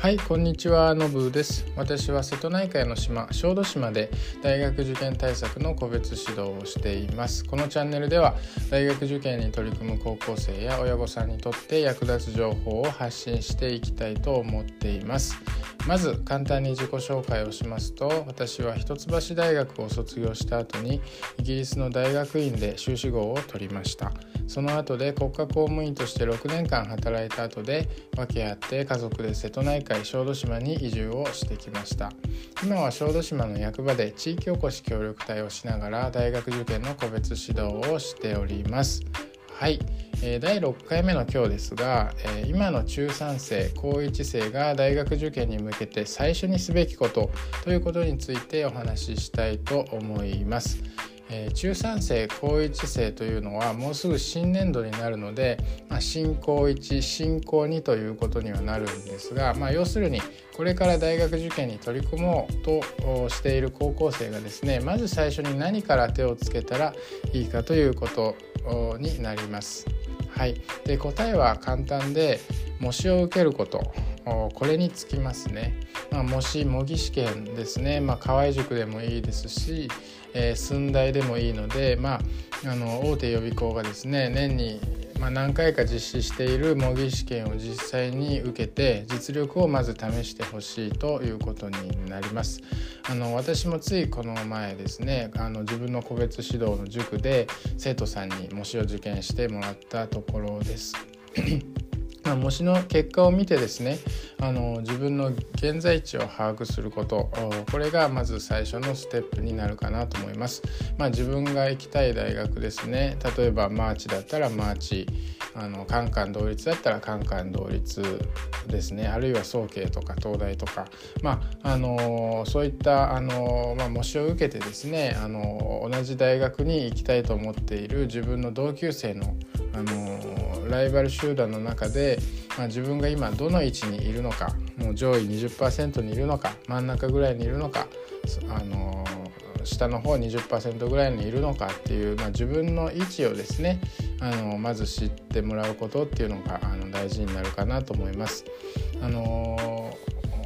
はいこんにちはのぶです。私は瀬戸内海の島小豆島で大学受験対策の個別指導をしています。このチャンネルでは大学受験に取り組む高校生や親御さんにとって役立つ情報を発信していきたいと思っています。まず簡単に自己紹介をしますと私は一橋大学を卒業した後にイギリスの大学院で修士号を取りました。その後で国家公務員として6年間働いた後で訳あって家族で瀬戸内海小豆島に移住をしてきました。今は小豆島の役場で地域おこし協力隊をしながら大学受験の個別指導をしております。はい、え、第6回目の今日ですが、え、今の中3生高1生が大学受験に向けて最初にすべきことということについてお話ししたいと思います。え、中3生高1生というのはもうすぐ新年度になるので、まあ、新高1新高2ということにはなるんですが、まあ、要するにこれから大学受験に取り組もうとしている高校生がですねまず最初に何から手をつけたらいいかということになります。はい、で答えは簡単で模試を受けること。これにつきますね。まあ、模試模擬試験ですね、まあ、河合塾でもいいですし、えー、寸大でもいいので、まあ、あの大手予備校がですね年にまあ、何回か実施している模擬試験を実際に受けて実力をまず試してほしいということになります。あの私もついこの前ですねあの自分の個別指導の塾で生徒さんに模試を受験してもらったところです。まあ、模試の結果を見てですねあの自分の現在地を把握することこれがまず最初のステップになるかなと思います。まあ、自分が行きたい大学ですね。例えばマーチだったらマーチあのカンカン同率だったらカンカン同率ですね。あるいは早慶とか東大とか、まあ、あのそういったあの、まあ、模試を受けてですねあの同じ大学に行きたいと思っている自分の同級生のあのライバル集団の中で、まあ、自分が今どの位置にいるのかもう上位20%にいるのか真ん中ぐらいにいるのかあの下の方20%ぐらいにいるのかっていう、まあ、自分の位置をですねあのまず知ってもらうことっていうのがあの大事になるかなと思います。あの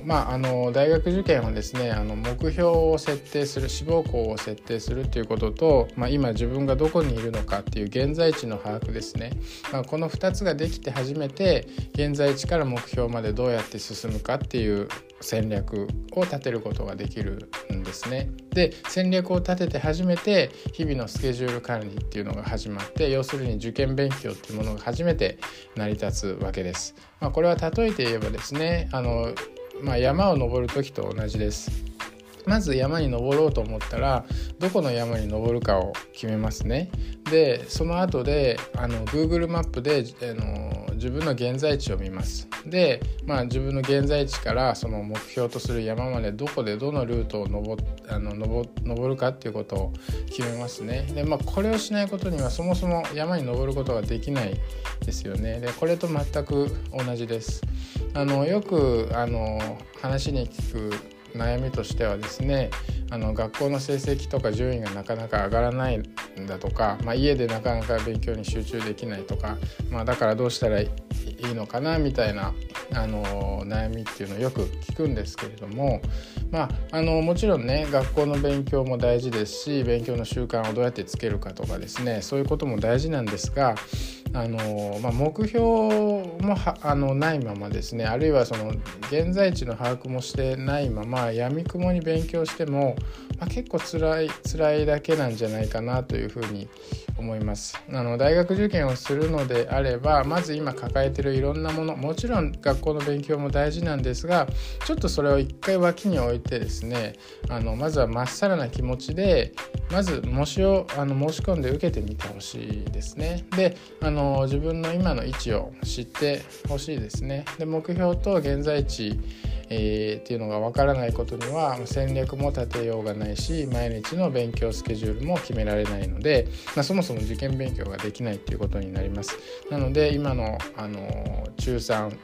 まあ、あの大学受験はですねあの目標を設定する志望校を設定するっていうことと、まあ、今自分がどこにいるのかっていう現在地の把握ですね、まあ、この2つができて初めて現在地から目標までどうやって進むかっていう戦略を立てることができるんですね。で戦略を立てて初めて日々のスケジュール管理っていうのが始まって要するに受験勉強っていうものが初めて成り立つわけです。まあ、これは例えて言えばですねあのまあ、山を登る時と同じです。まず山に登ろうと思ったらどこの山に登るかを決めますね。でその後であの Google マップであの自分の現在地を見ます。で、まあ、自分の現在地からその目標とする山までどこでどのルートを登あの登るかっていうことを決めますね。で、まあ、これをしないことにはそもそも山に登ることができないですよね。でこれと全く同じです。あのよくあの話に聞く悩みとしてはですねあの学校の成績とか順位がなかなか上がらないんだとか、まあ、家でなかなか勉強に集中できないとか、まあ、だからどうしたらいいのかなみたいなあの悩みっていうのをよく聞くんですけれども、まあ、あのもちろんね学校の勉強も大事ですし勉強の習慣をどうやってつけるかとかですねそういうことも大事なんですがあの、まあ、目標もあのないままですね。あるいはその現在地の把握もしてないままやみくもに勉強しても、まあ、結構辛い辛いだけなんじゃないかなというふうに思います。あの大学受験をするのであればまず今抱えてるいろんなものもちろん学校の勉強も大事なんですがちょっとそれを一回脇に置いてですねあのまずはまっさらな気持ちでまず模試をあの申し込んで受けてみてほしいですね。であのの自分の今の位置を知ってほしいですねで目標と現在地えー、っていうのが分からないことには戦略も立てようがないし毎日の勉強スケジュールも決められないので、まあ、そもそも受験勉強ができないっていうことになります。なので今のあの中3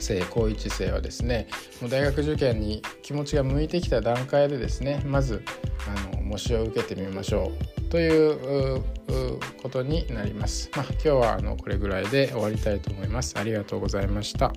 生高1生はですねもう大学受験に気持ちが向いてきた段階でですねまずあの模試を受けてみましょうということになります。まあ、今日はあのこれぐらいで終わりたいと思います。ありがとうございました。